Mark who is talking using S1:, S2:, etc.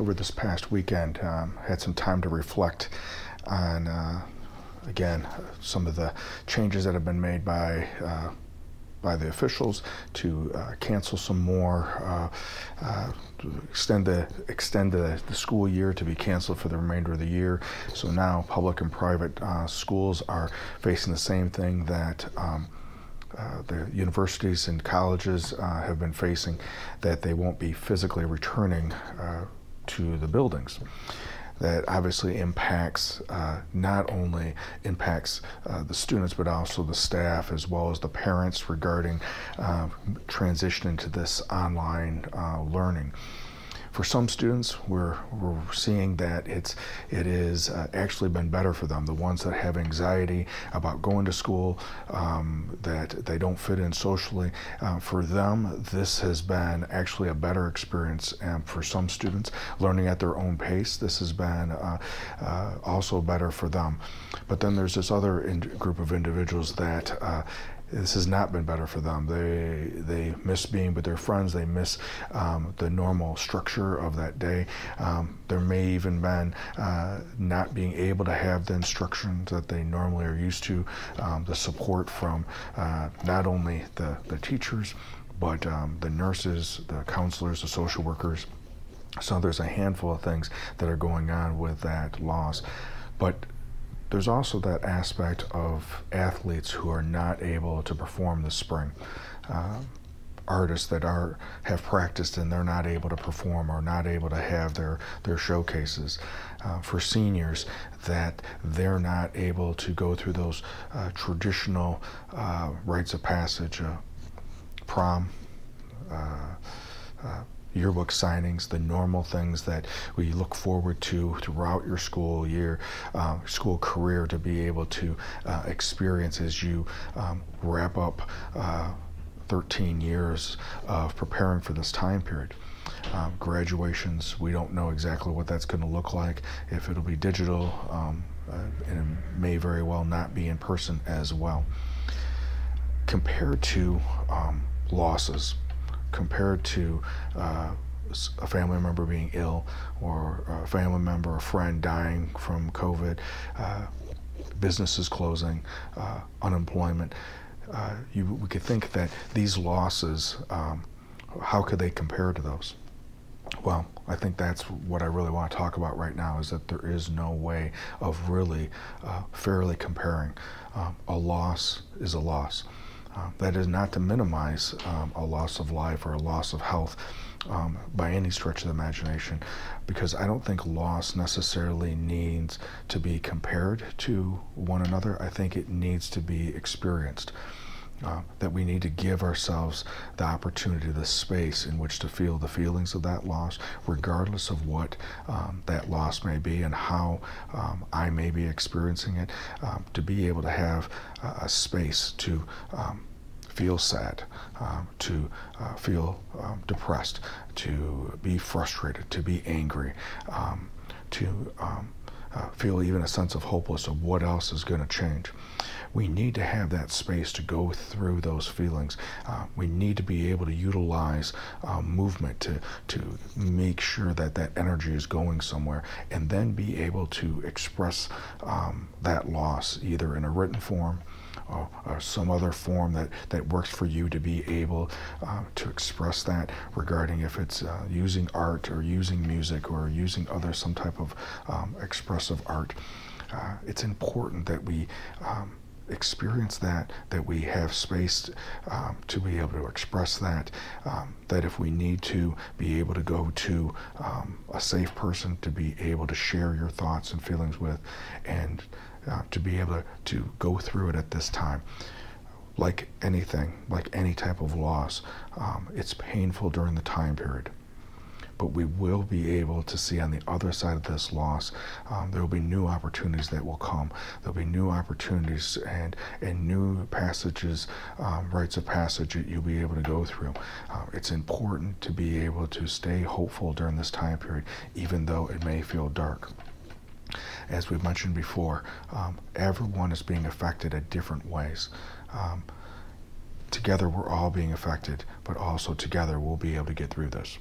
S1: over this past weekend, um, had some time to reflect on, uh, again, some of the changes that have been made by uh, by the officials to uh, cancel some more, uh, uh, extend the extend the, the, school year to be canceled for the remainder of the year. So now public and private uh, schools are facing the same thing that. Um, uh, the universities and colleges uh, have been facing that they won't be physically returning to the buildings. That obviously impacts uh, not only impacts uh, the students but also the staff as well as the parents regarding uh, transitioning to this online uh, learning for some students, we're, we're seeing that it's it is uh, actually been better for them. The ones that have anxiety about going to school, um, that they don't fit in socially, uh, for them, this has been actually a better experience. And for some students, learning at their own pace, this has been uh, uh also better for them. But then there's this other group of individuals that uh, this has not been better for them. They they miss being with their friends. They miss um, the normal structure of that day. Um, there may even been uh, not being able to have the instructions that they normally are used to, um, the support from uh, not only the, the teachers, but um, the nurses, the counselors, the social workers. So there's a handful of things that are going on with that loss. But there's also that aspect of athletes who are not able to perform this spring. Uh, artists that are have practiced and they're not able to perform or not able to have their their showcases uh, for seniors that they're not able to go through those uh, traditional uh, rites of passage uh, prom uh, yearbook signings, the normal things that we look forward to throughout your school year, uh, school career to be able to uh, experience as you um, wrap up uh, 13 years of preparing for this time period. Um, graduations, we don't know exactly what that's going to look like, if it'll be digital, um, uh, and it may very well not be in person as well. Compared to um, losses, compared to uh, a family member being ill or a family member, a friend dying from COVID, uh, businesses closing, uh, unemployment. Uh, you, we could think that these losses, um, how could they compare to those? Well, I think that's what I really want to talk about right now is that there is no way of really uh, fairly comparing. Um, a loss is a loss. Uh, that is not to minimize um, a loss of life or a loss of health um, by any stretch of the imagination, because I don't think loss necessarily needs to be compared to one another. I think it needs to be experienced. Uh, that we need to give ourselves the opportunity, the space in which to feel the feelings of that loss, regardless of what um, that loss may be and how um, I may be experiencing it, um, to be able to have uh, a space to um, feel sad, um, to uh, feel um, depressed, to be frustrated, to be angry, um, to um, uh, feel even a sense of hopeless of what else is going to change. We need to have that space to go through those feelings. Uh, we need to be able to utilize uh, movement to, to make sure that that energy is going somewhere and then be able to express um, that loss either in a written form or, some other form that, that works for you to be able uh, to express that regarding if it's uh, using art or using music or using other some type of um, expressive art. Uh, it's important that we um, experience that, that we have space um, to be able to express that, um, that if we need to be able to go to um, a safe person to be able to share your thoughts and feelings with, and uh, to be able to, go through it at this time. Like anything, like any type of loss, um, it's painful during the time period. But we will be able to see on the other side of this loss, um, there will be new opportunities that will come. There'll be new opportunities and, and new passages, um, rites of passage that you'll be able to go through. Uh, it's important to be able to stay hopeful during this time period, even though it may feel dark as we've mentioned before, um, everyone is being affected in different ways. Um, together, we're all being affected, but also together, we'll be able to get through this.